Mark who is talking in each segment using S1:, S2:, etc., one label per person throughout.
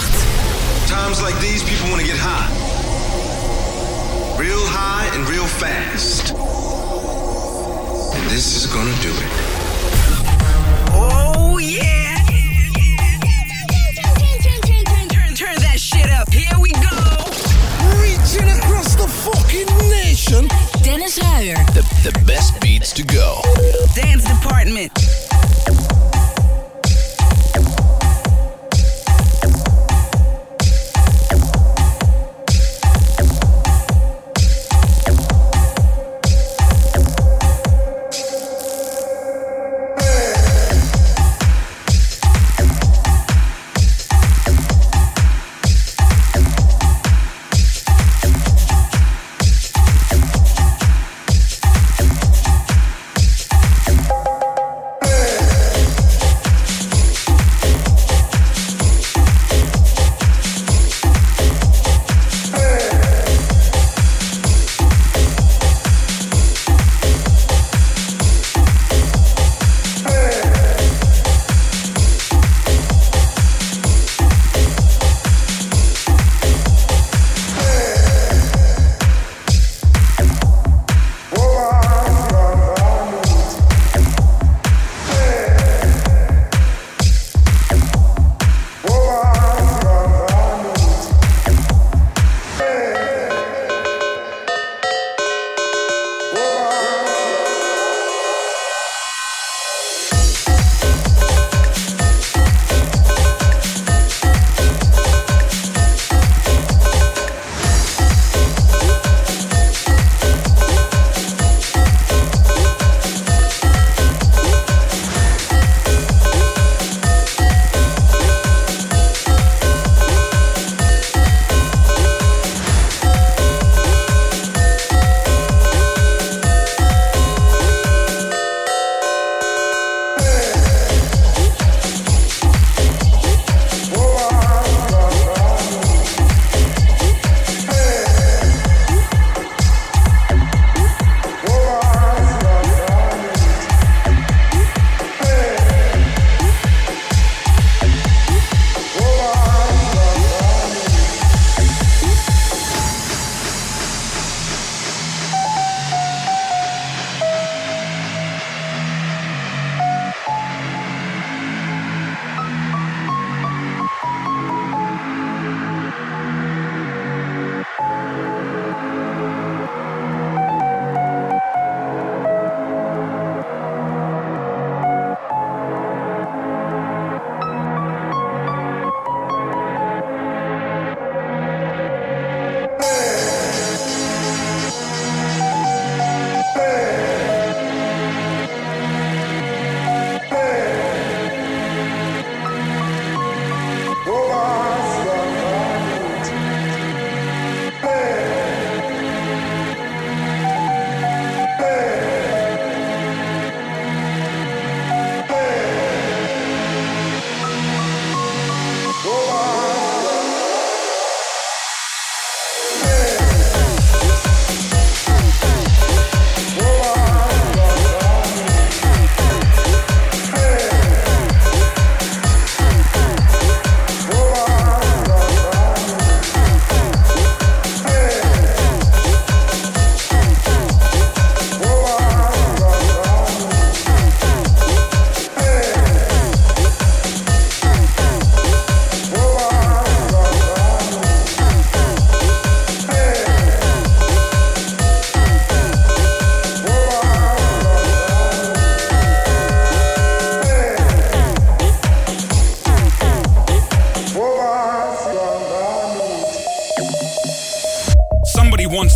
S1: 538.
S2: Times like these, people want to get high. Real high and real fast. And this is gonna do it.
S1: Oh, yeah. Turn, turn, turn that shit up. Here we go.
S3: Reaching across the fucking nation.
S1: Dennis Ruijer,
S4: The, the best beats to go.
S1: Dance Department.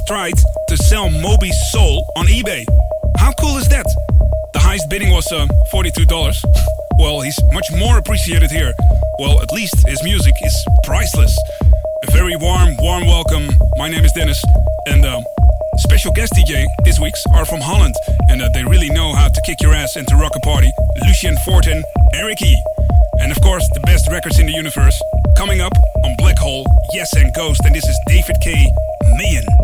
S5: Tried to sell Moby's soul on eBay. How cool is that? The highest bidding was uh, $42. Well, he's much more appreciated here. Well, at least his music is priceless. A very warm, warm welcome. My name is Dennis, and uh, special guest DJ this week's are from Holland, and uh, they really know how to kick your ass and to rock a party. Lucien Foort, Erick E. And of course, the best records in the universe. Coming up on Black Hole, Yes and Ghost, and this is David K. Mayan.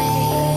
S4: night.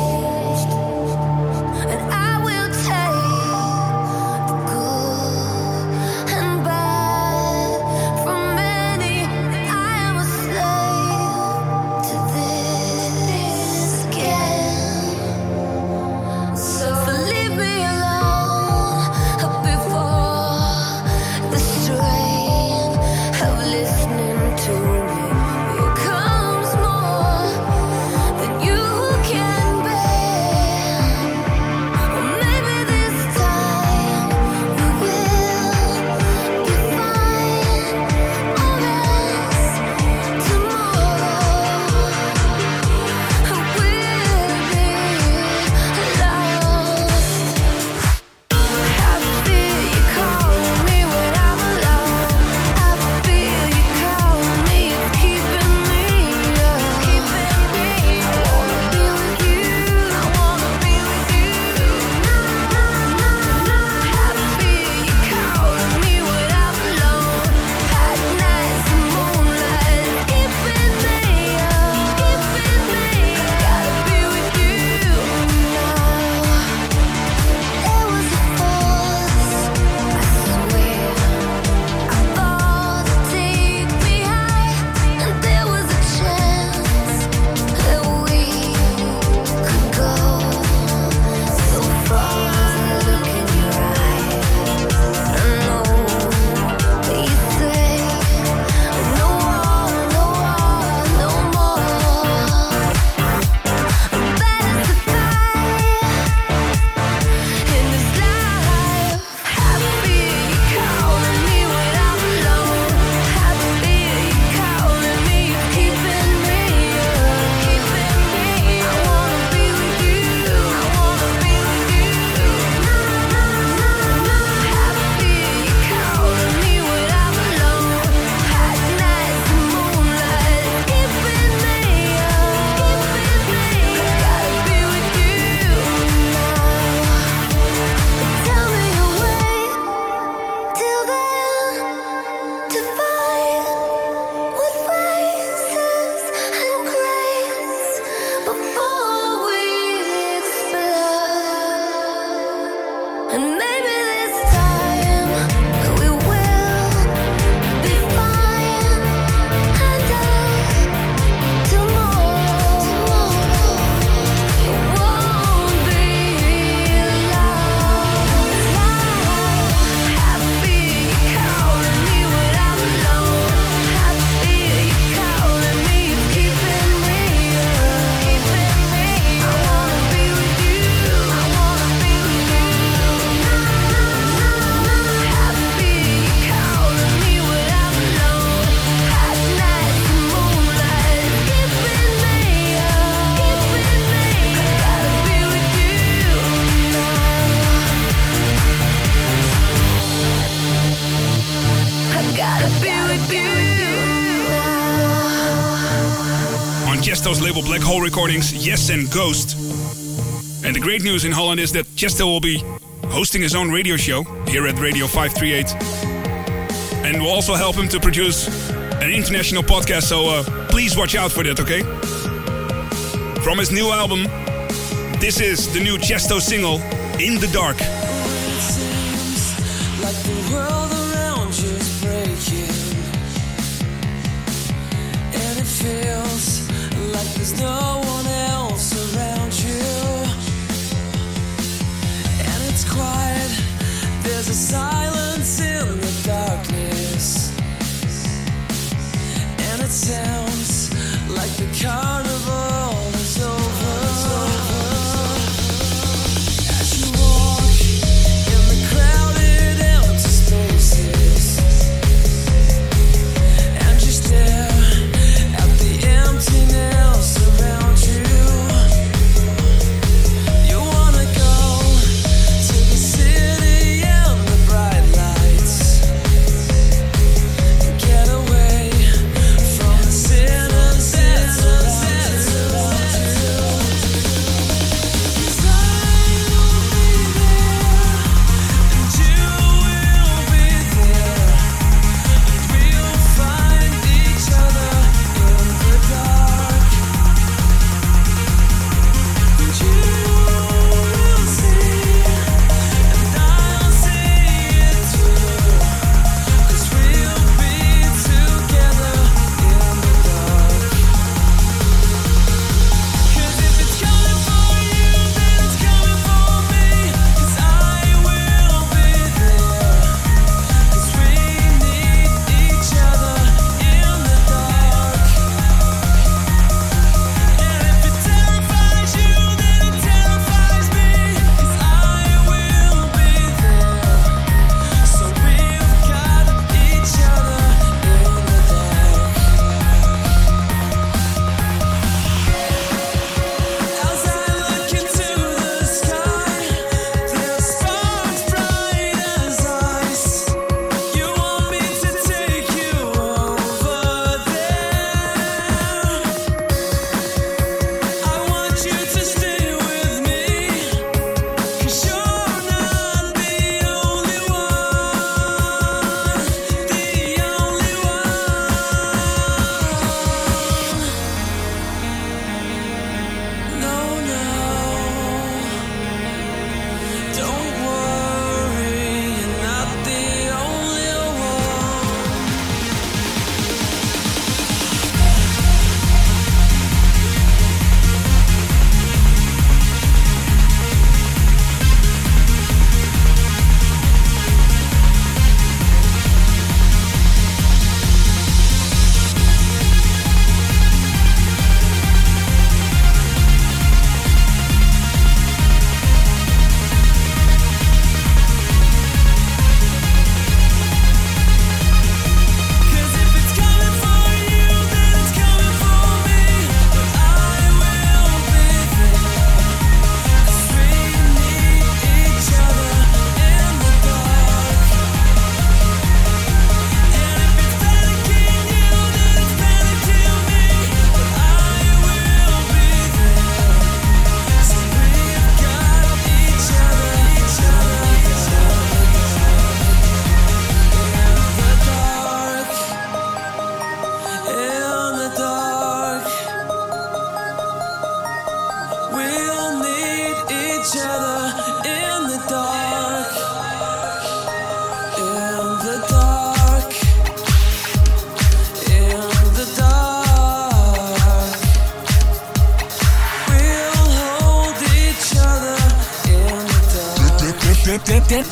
S4: recordings Yes and Ghost. And the great news in Holland is that Tiësto will be hosting his own radio show here at Radio 538. And we'll also help him to produce an international podcast, so uh, please watch out for that, okay? From his new album, this is the new Tiësto single, In the Dark.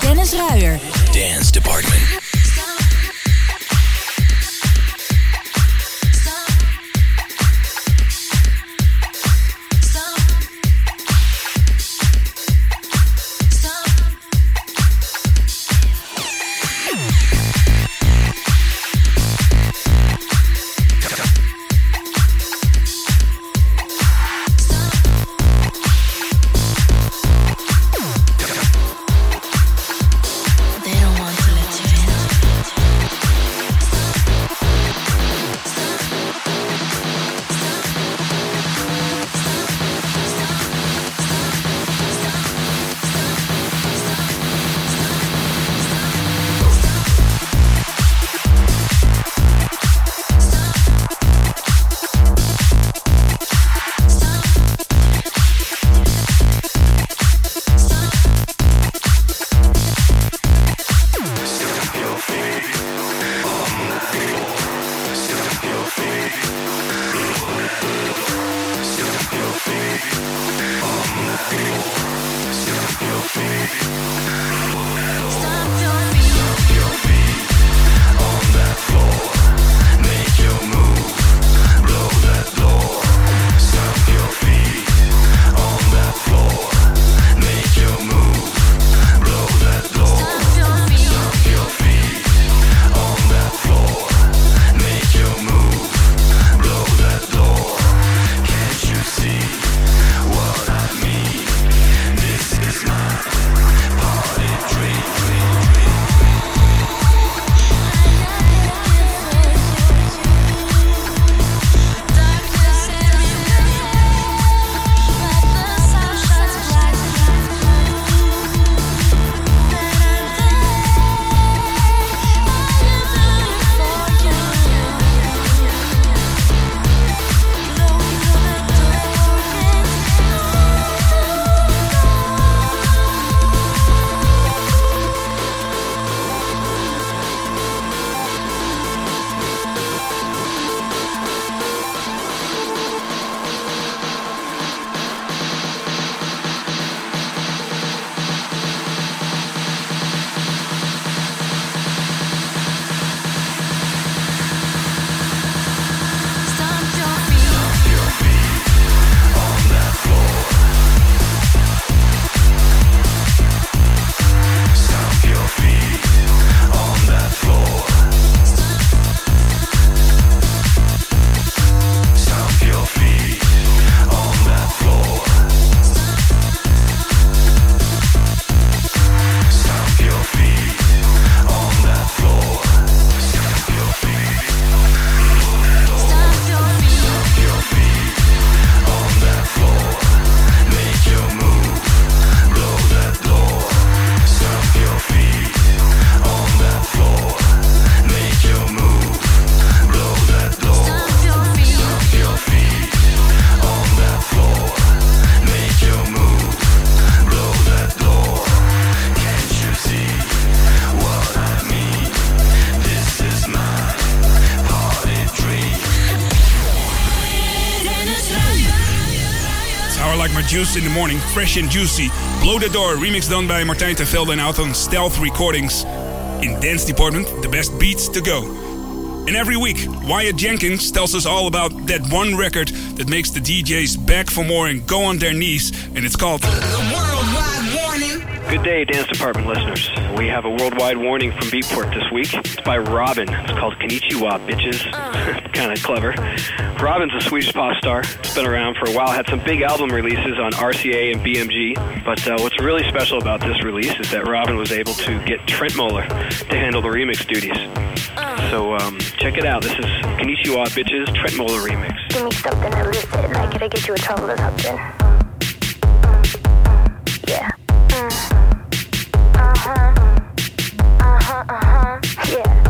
S1: Dennis Ruijer.
S4: Dance Department.
S6: In the
S5: morning, fresh and juicy. Blow the door, remix done by Martijn ten Velden and out on Stealth Recordings. In Dance Department, the best beats to go. And every week, Wyatt Jenkins tells us all about that one record that makes the DJs beg for more and go on their knees, and it's called.
S7: Good day, Dance Department listeners. We have a worldwide warning from Beatport this week. It's by Robyn. It's called Konnichiwa, bitches. kind of clever. Robyn's a Swedish pop star. It's been around for a while. Had some big album releases on RCA and BMG. But uh, what's really special about this release is that Robyn was able to get Trentemøller to handle the remix duties. So um, check it out. This is Konnichiwa, bitches, Trentemøller remix.
S8: Give me something illicit, like it'll get you trouble or something. Yeah.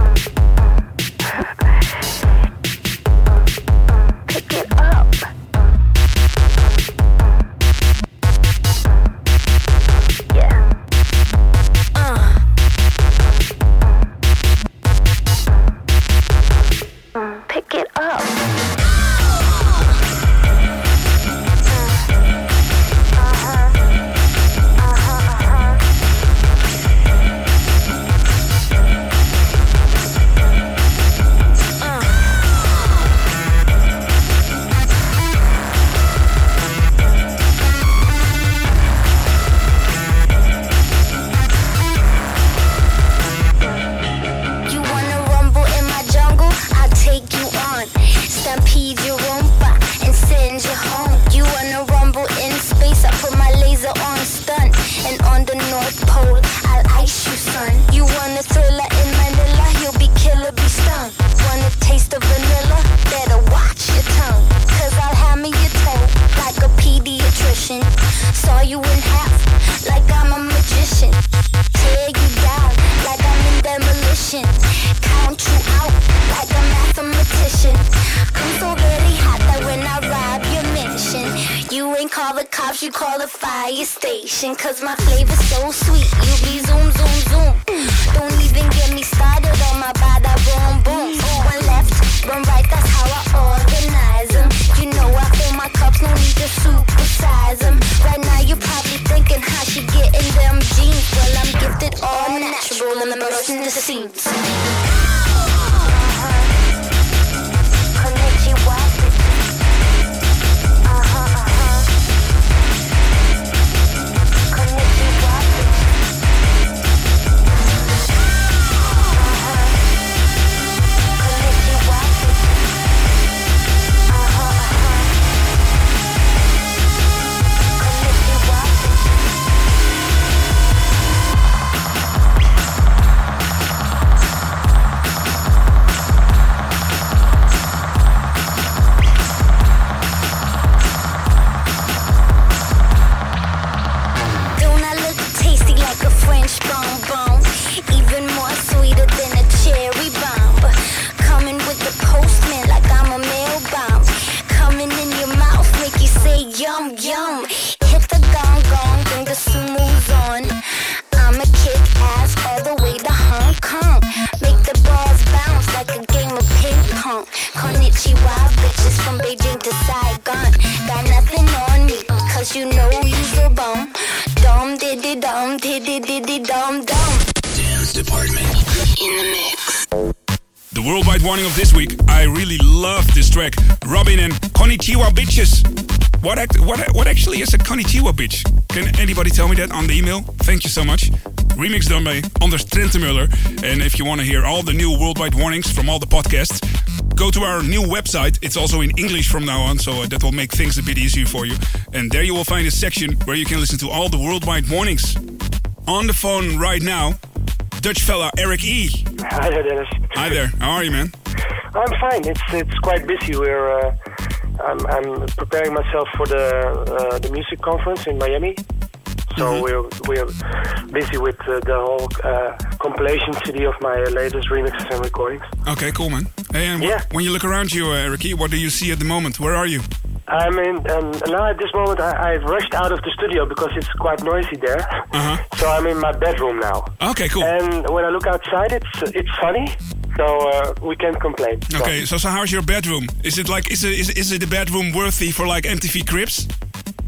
S8: You call the fire station. Cause my flavor's so sweet, you be zoom, zoom, zoom. Don't even get me started on my bada boom, boom. One left, one right, that's how I organize them. You know I fill my cups, no need to supersize them. Right now you're probably thinking how she getting them jeans. Well, I'm gifted all natural and bursting the seams. Konnichiwa. Uh-huh. You know you's a bum. Dum diddy dum diddy diddy dum dum.
S4: Dance Department.
S8: In the mix.
S5: The worldwide warning of this week. I really love this track. Robyn and Konnichiwa bitches. What act, what what actually is a Konnichiwa bitch? Can anybody tell me that on the email? Thank you so much. Remix done by Anders Trentemøller. And if you want to hear all the new worldwide warnings from all the podcasts, go to our new website. It's also in English from now on, so uh, that will make things a bit easier for you. And there you will find a section where you can listen to all the worldwide warnings. On the phone right now, Dutch fella Erick E.
S9: Hi there, Dennis.
S5: Hi there. How are you, man?
S9: I'm fine. It's it's quite busy. We're uh, I'm, I'm preparing myself for the uh, the music conference in Miami. So
S5: Mhm.
S9: we're we're busy with uh, the whole uh, compilation CD of my latest remixes and recordings.
S5: Okay, cool, man. Hey, and
S9: Yeah.
S5: when you look around you, uh, Ricky, what do you see at the moment? Where are you?
S9: I'm in, and now at this moment I, I've rushed out of the studio because it's quite noisy there.
S5: Uh-huh.
S9: So I'm in my bedroom now.
S5: Okay, cool.
S9: And when I look outside, it's it's sunny, so uh, we can't complain. So-
S5: Okay, so so how's your bedroom? Is it like is it is, is it a bedroom worthy for like MTV Cribs?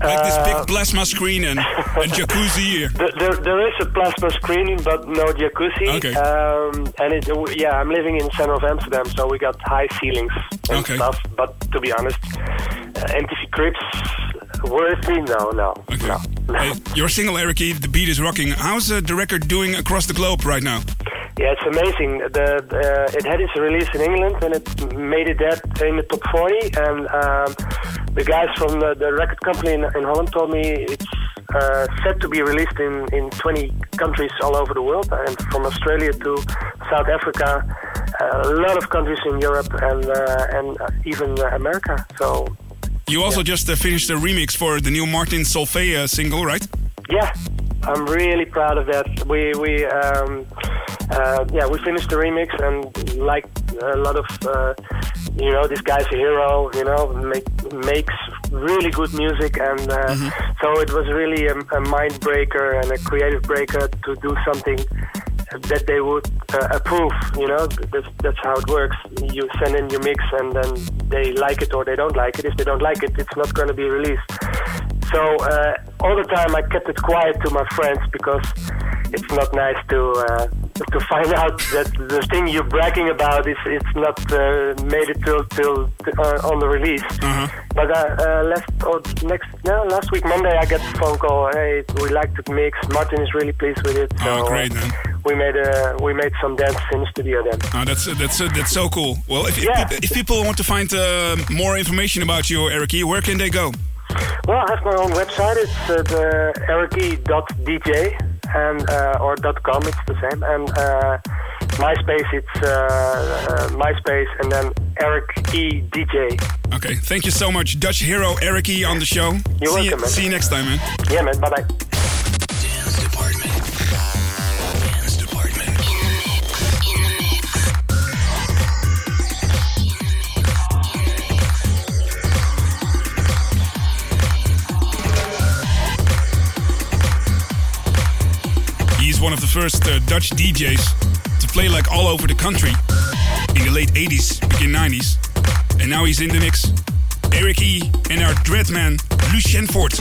S5: Like this
S9: Uh,
S5: big plasma screen and, and jacuzzi.
S9: There, there, there is a plasma screen, but no jacuzzi.
S5: Okay.
S9: Um, and it, yeah, I'm living in the center of Amsterdam, so we got high ceilings and
S5: Okay.
S9: stuff. But to be honest, uh, MTV Cribs, worthy? No, no, no.
S5: Hey, your single, Ericy, the beat is rocking. How's uh, the record doing across the globe right now?
S9: Yeah, it's amazing. The, the it had its release in England and it made it that in the top 40. And um, the guys from the, the record company in, in Holland told me it's uh, set to be released in, in 20 countries all over the world, and from Australia to South Africa, a lot of countries in Europe and uh, and uh, even uh, America. So
S5: You also just uh, finished a remix for the new Martin Solveig single, right?
S9: Yeah, I'm really proud of that. We we um, uh, yeah we finished the remix and like a lot of uh, you know this guy's a hero. You know make, makes really good music and uh, so it was really a, a mind breaker and a creative breaker to do something that they would uh, approve. You know that's, that's how it works. You send in your mix and then they like it or they don't like it. If they don't like it, it's not going to be released. So uh, all the time I kept it quiet to my friends because it's not nice to uh, to find out that the thing you're bragging about is it's not uh, made it till till uh, on the release. But uh, uh, last or next no last week Monday I got a phone call. Hey, we like the mix. Martin is really pleased with it. So
S5: Oh, great,
S9: uh,
S5: man.
S9: we made a we made some dance in the studio then.
S5: Oh, that's uh, that's uh, that's so cool. Well, if, if,
S9: Yeah.
S5: peop- if people want to find uh, more information about you, Ericy, where can they go?
S9: Well, I have my own website. It's uh, the ericy.dj and uh, or .com. It's the same. And uh, MySpace. It's uh, uh, MySpace and then Erick E DJ.
S5: Okay, thank you so much, Dutch hero Ericy on the show.
S9: You're
S5: see
S9: welcome,
S5: You,
S9: man.
S5: see you next time, man.
S9: Yeah, man. Bye bye.
S4: Dance Department.
S5: First uh, Dutch DJs to play like all over the country in the late 80s, begin 90s. And now he's in the mix. Erick E. and our dreadman, Lucien Foort.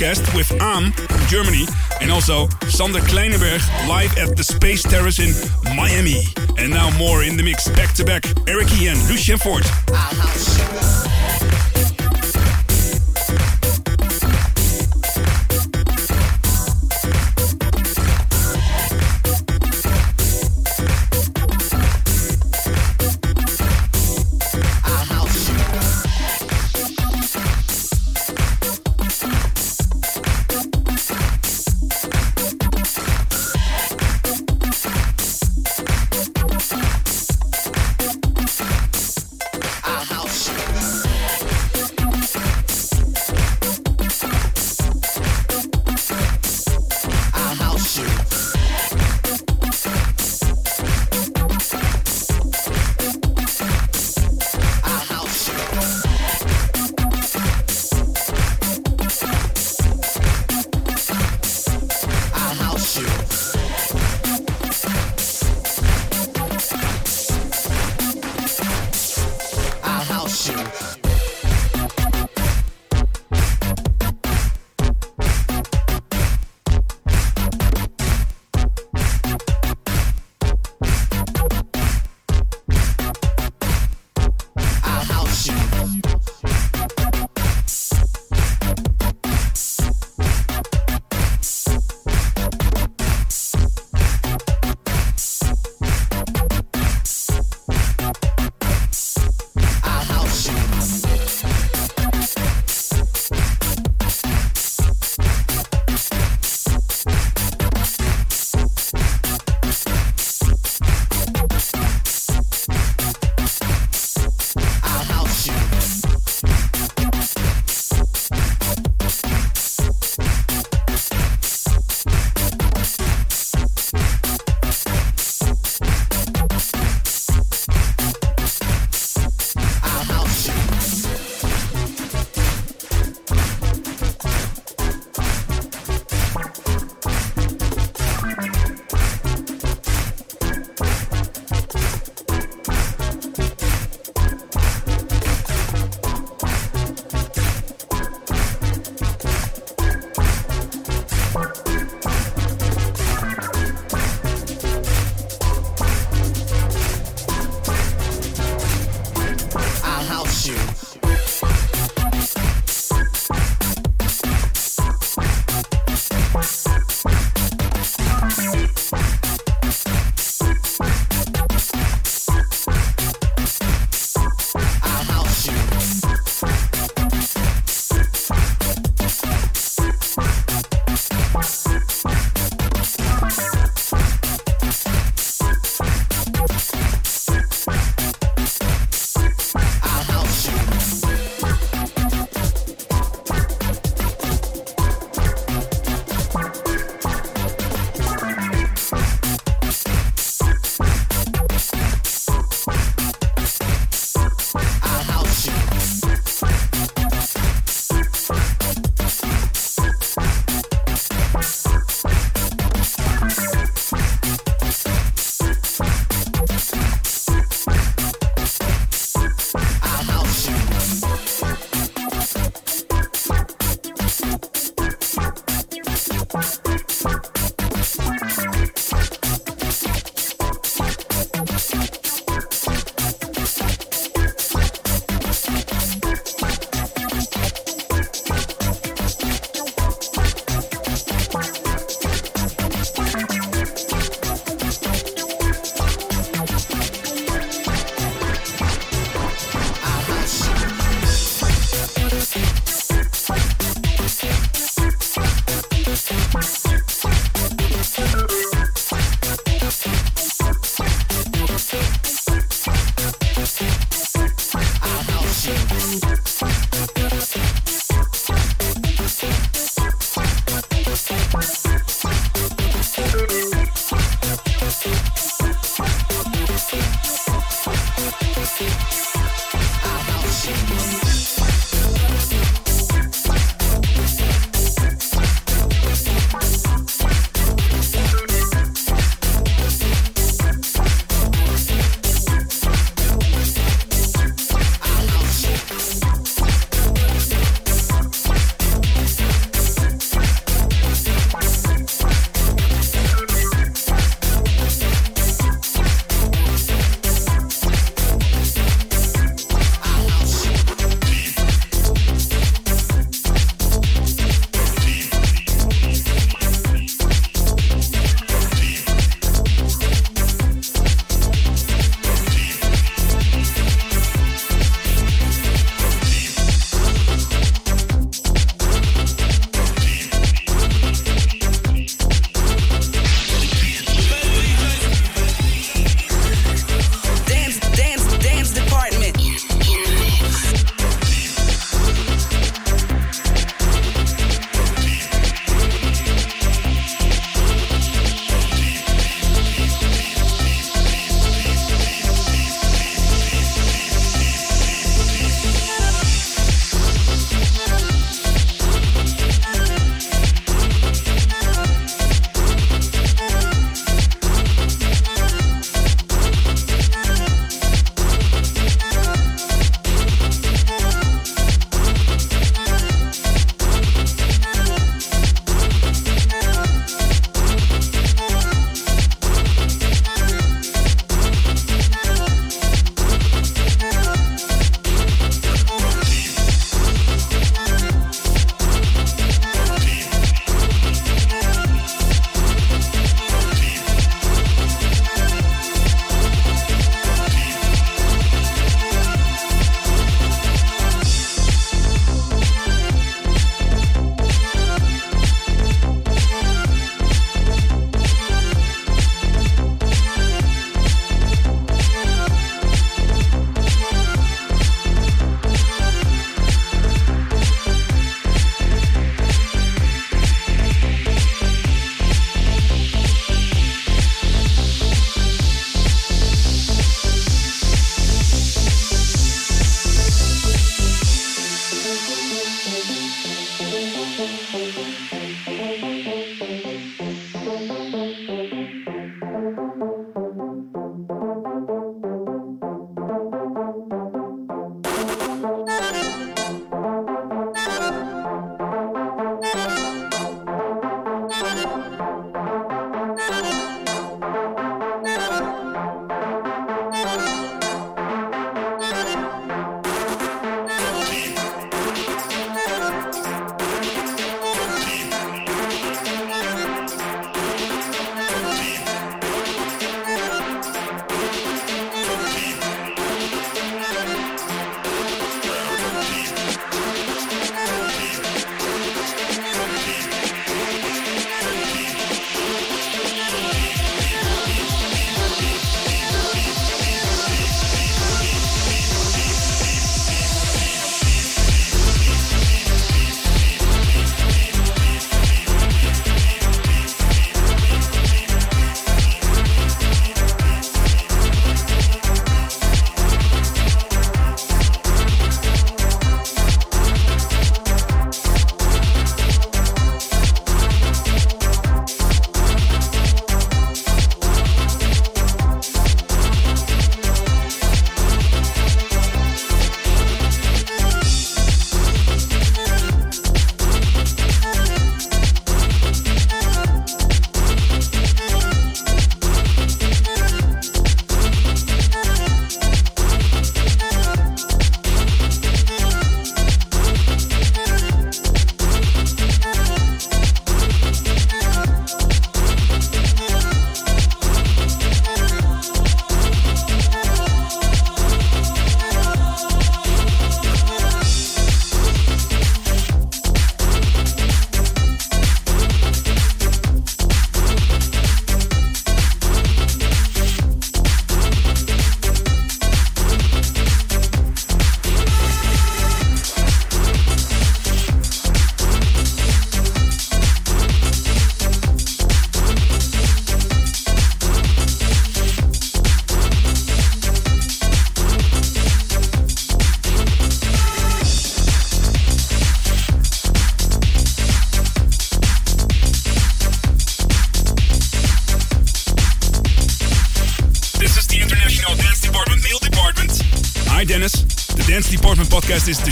S5: Podcast with Am from Germany and also Sander Kleinenberg live at the Space Terrace in Miami. And now more in the mix, back to back, Erick and Lucien Foort.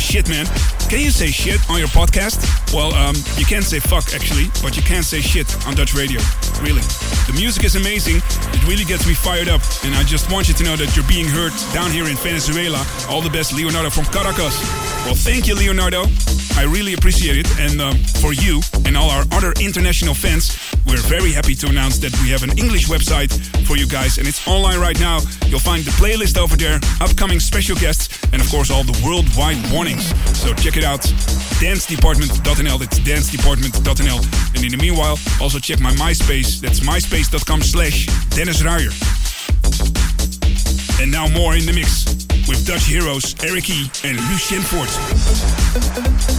S5: Shit, man. Can you say shit on your podcast? Well, um, you can't say fuck actually, but you can't say shit on Dutch radio. Really. The music is amazing. It really gets me fired up. And I just want you to know that you're being heard down here in Venezuela. All the best, Leonardo from Caracas. Well, thank you, Leonardo. I really appreciate it. And um, for you and all our other international fans, we're very happy to announce that we have an English website for you guys. And it's online right now. You'll find the playlist over there, upcoming special guests, and of course all the worldwide warnings. So check it out. dancedepartment.nl. That's dancedepartment.nl. And in the meanwhile, also check my MySpace. That's myspace.com slash Dennis Ruyer. And now more in the mix with Dutch heroes Erick E. and Lucien
S6: Foort.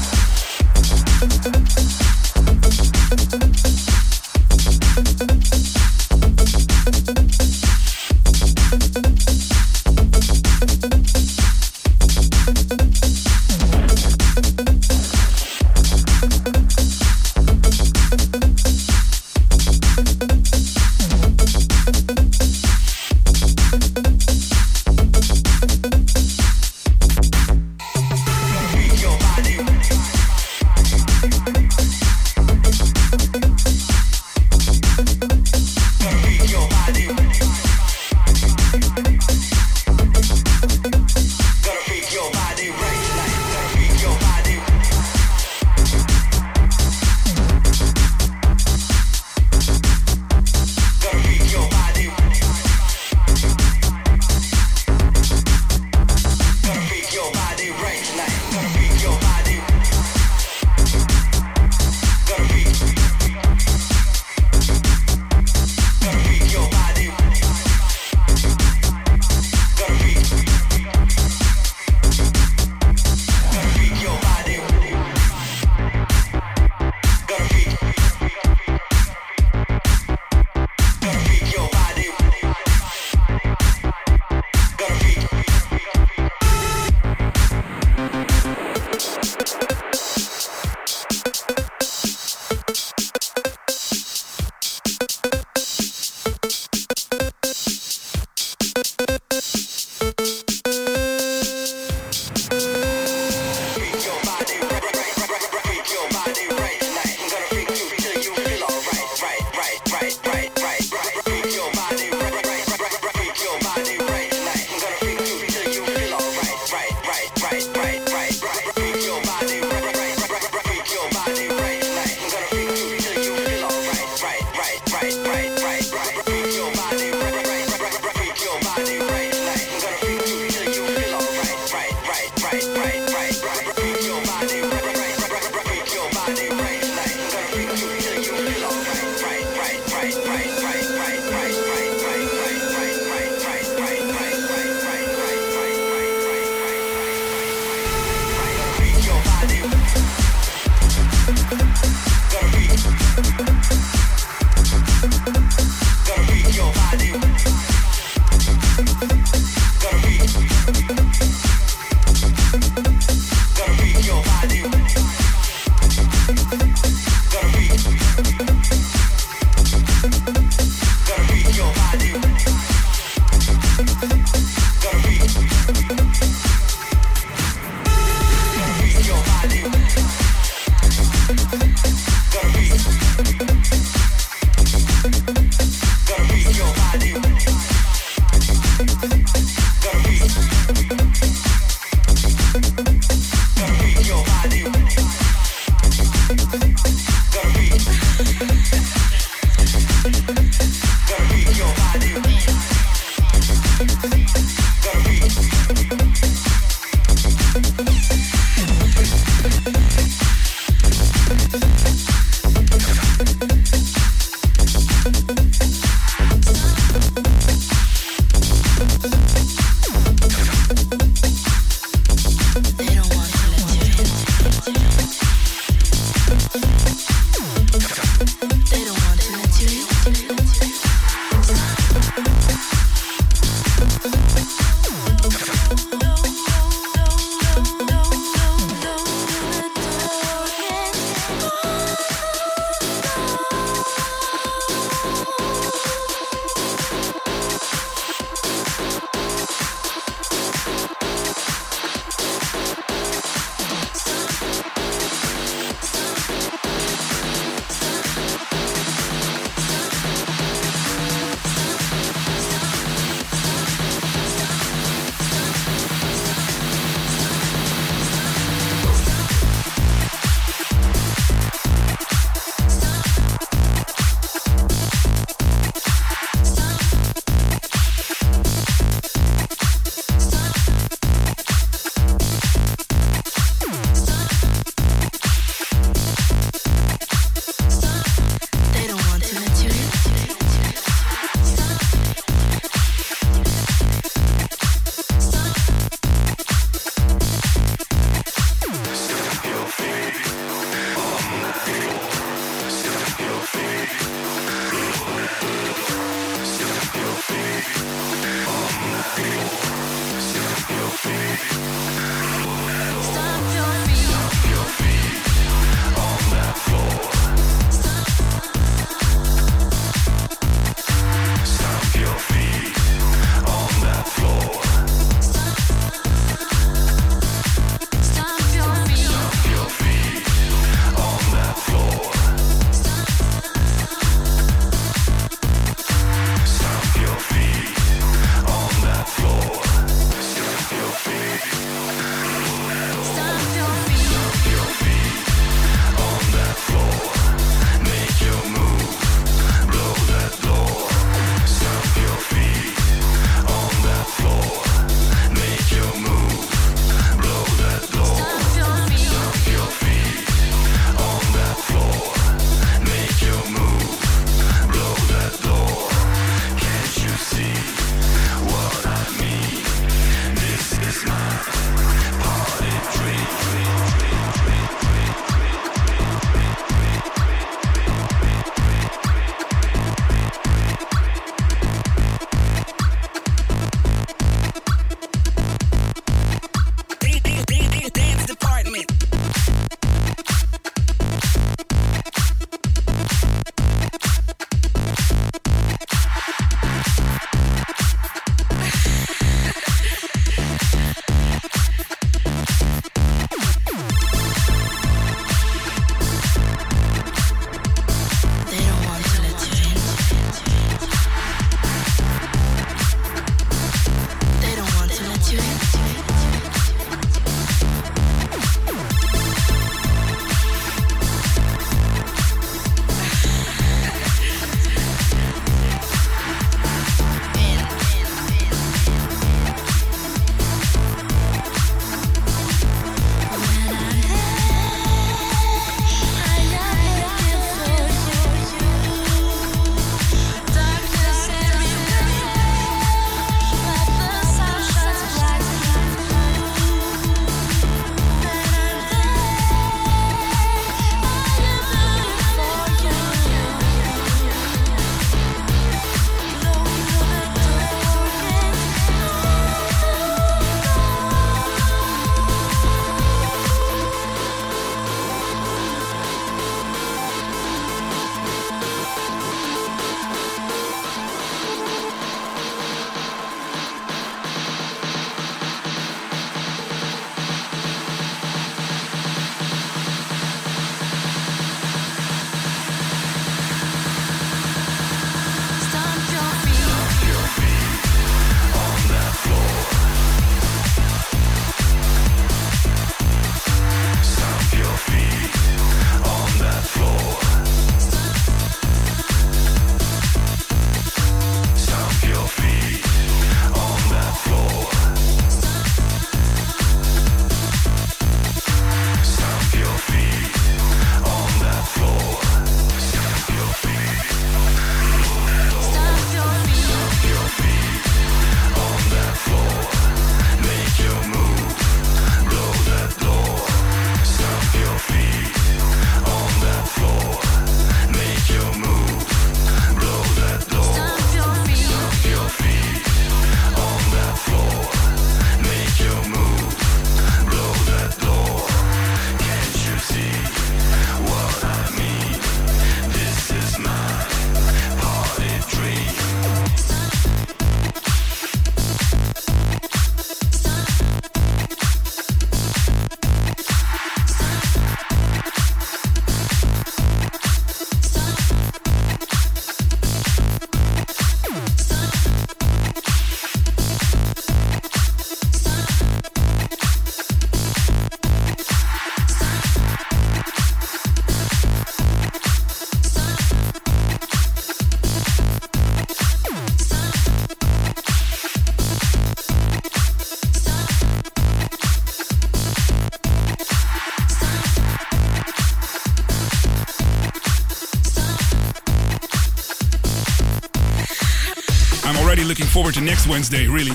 S2: Already looking forward to next Wednesday, really.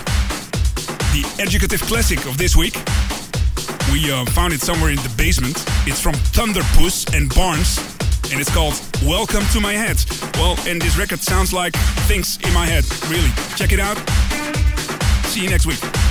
S2: The educative classic of this week. We uh, found it somewhere in the basement. It's from Thunderpuss and Barnes, and it's called Welcome to My Head. Well, and this record sounds like things in my head, really. Check it out. See you next week.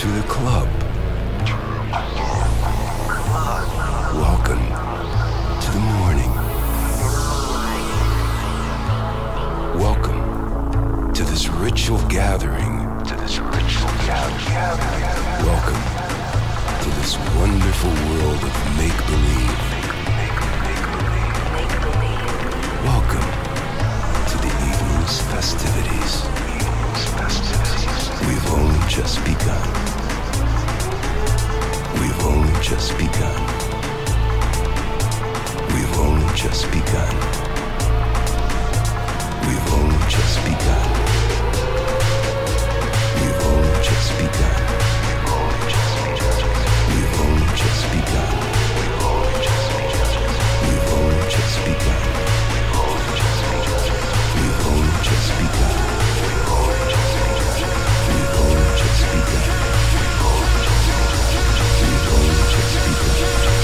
S10: To
S11: the club. Welcome to the morning. Welcome to this ritual gathering. To this ritual gathering. Welcome to this wonderful world of make believe. Welcome to the evening's festivities. We've only just begun. We've only just begun. We've only just begun. We've only just begun. We've only just begun. We've only just begun. We've only just begun. We've only just begun. Thank you.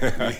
S11: yeah.